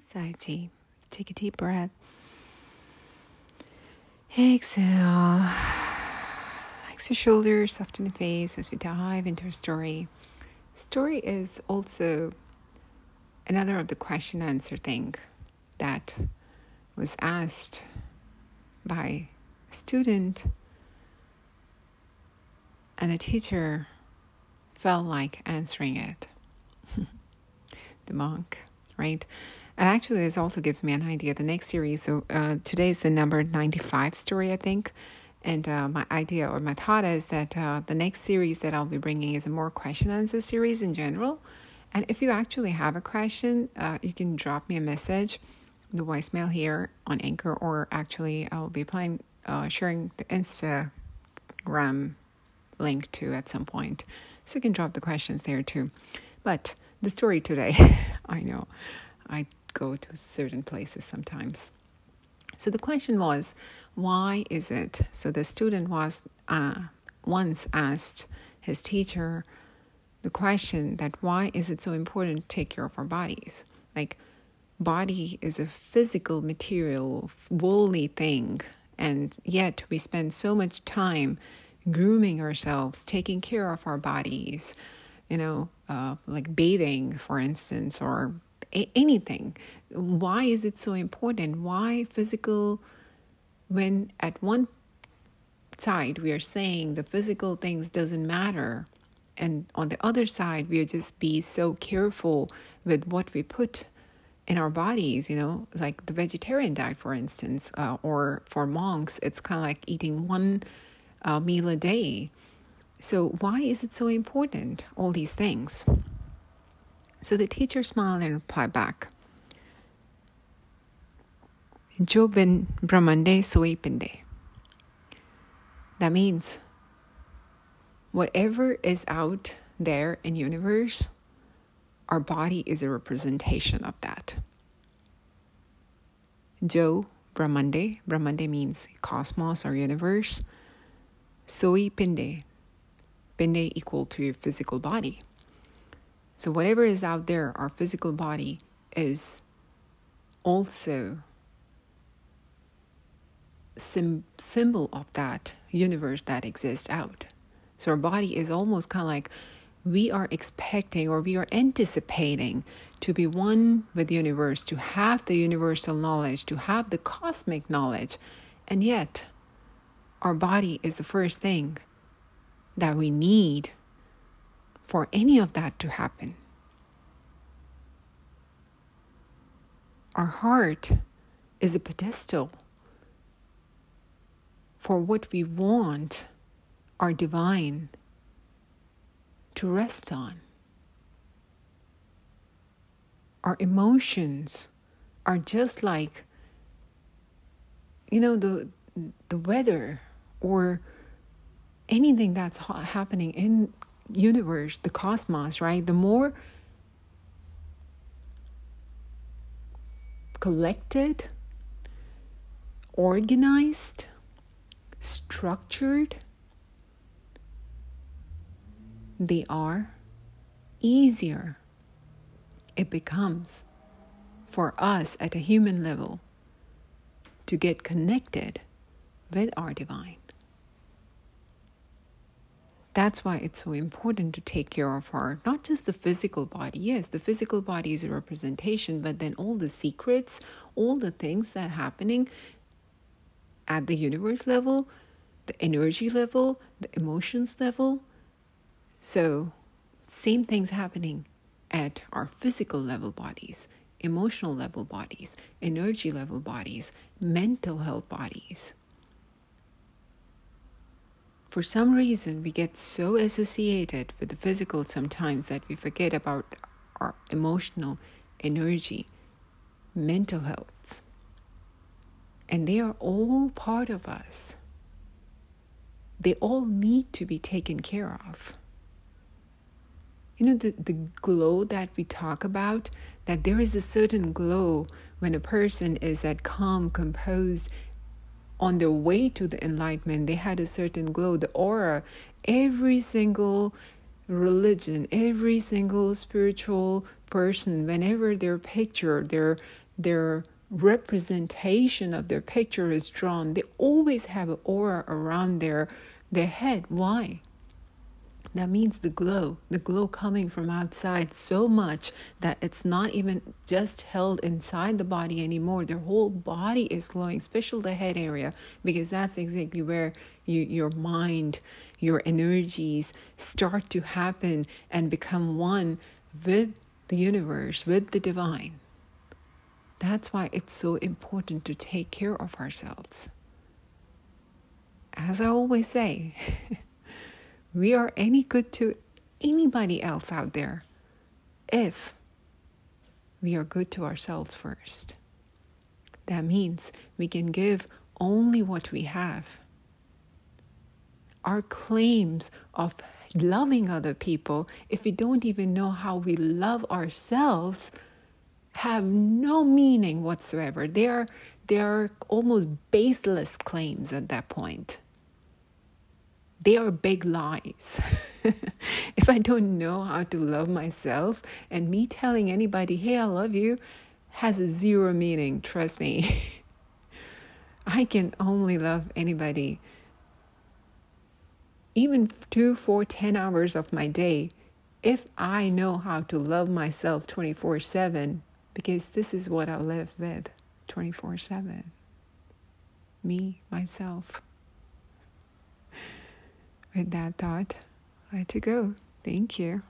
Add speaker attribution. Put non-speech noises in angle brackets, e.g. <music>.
Speaker 1: Society. Take a deep breath. Exhale. Relax your shoulders, soften the face as we dive into our story. Story is also another of the question answer thing that was asked by a student and the teacher felt like answering it. <laughs> the monk, right? And actually, this also gives me an idea. The next series, so uh, today is the number 95 story, I think. And uh, my idea or my thought is that uh, the next series that I'll be bringing is a more question answer series in general. And if you actually have a question, uh, you can drop me a message, the voicemail here on Anchor, or actually, I'll be playing, uh, sharing the Instagram link to at some point. So you can drop the questions there too. But the story today, <laughs> I know I go to certain places sometimes. So the question was, why is it? So the student was uh, once asked his teacher the question that why is it so important to take care of our bodies? Like, body is a physical, material, woolly thing, and yet we spend so much time grooming ourselves, taking care of our bodies, you know, uh, like bathing, for instance, or anything. Why is it so important? Why physical, when at one side we are saying the physical things doesn't matter, and on the other side we just be so careful with what we put in our bodies, you know, like the vegetarian diet, for instance, uh, or for monks, it's kind of like eating one uh, meal a day. So, why is it so important, all these things? So the teacher smiled and replied back, Jo bin Brahmande Soi Pinde. That means whatever is out there in universe, our body is a representation of that. Jo Brahmande, Brahmande means cosmos or universe. Soi Pinde, Pinde equal to your physical body. So, whatever is out there, our physical body is also sim- symbol of that universe that exists out. So, our body is almost kind of like we are expecting or we are anticipating to be one with the universe, to have the universal knowledge, to have the cosmic knowledge. And yet, our body is the first thing that we need for any of that to happen. Our heart is a pedestal for what we want our divine to rest on. Our emotions are just like, you know, the, the weather or anything that's happening in universe, the cosmos, right? The more collected, organized, structured they are, easier it becomes for us at a human level to get connected with our divine. That's why it's so important to take care of our, not just the physical body. Yes, the physical body is a representation, but then all the secrets, all the things that are happening at the universe level, the energy level, the emotions level. So, same things happening at our physical level bodies, emotional level bodies, energy level bodies, mental health bodies for some reason, we get so associated with the physical sometimes that we forget about our emotional energy, mental health. And they are all part of us. They all need to be taken care of. You know, the, the glow that we talk about, that there is a certain glow when a person is at calm, composed, on their way to the enlightenment, they had a certain glow, the aura. Every single religion, every single spiritual person, whenever their picture, their their representation of their picture is drawn, they always have an aura around their their head. Why? That means the glow, the glow coming from outside so much that it's not even just held inside the body anymore. Their whole body is glowing, especially the head area, because that's exactly where you, your mind, your energies start to happen and become one with the universe, with the divine. That's why it's so important to take care of ourselves. As I always say, <laughs> we are any good to anybody else out there if we are good to ourselves first. That means we can give only what we have. Our claims of loving other people, if we don't even know how we love ourselves, have no meaning whatsoever. They are, they are almost baseless claims at that point they are big lies. <laughs> if I don't know how to love myself, and me telling anybody, hey, I love you, has zero meaning, trust me. <laughs> I can only love anybody, even two, four, ten hours of my day, if I know how to love myself 24 7, because this is what I live with 24 7. Me, myself. With that thought, I had to go. Thank you.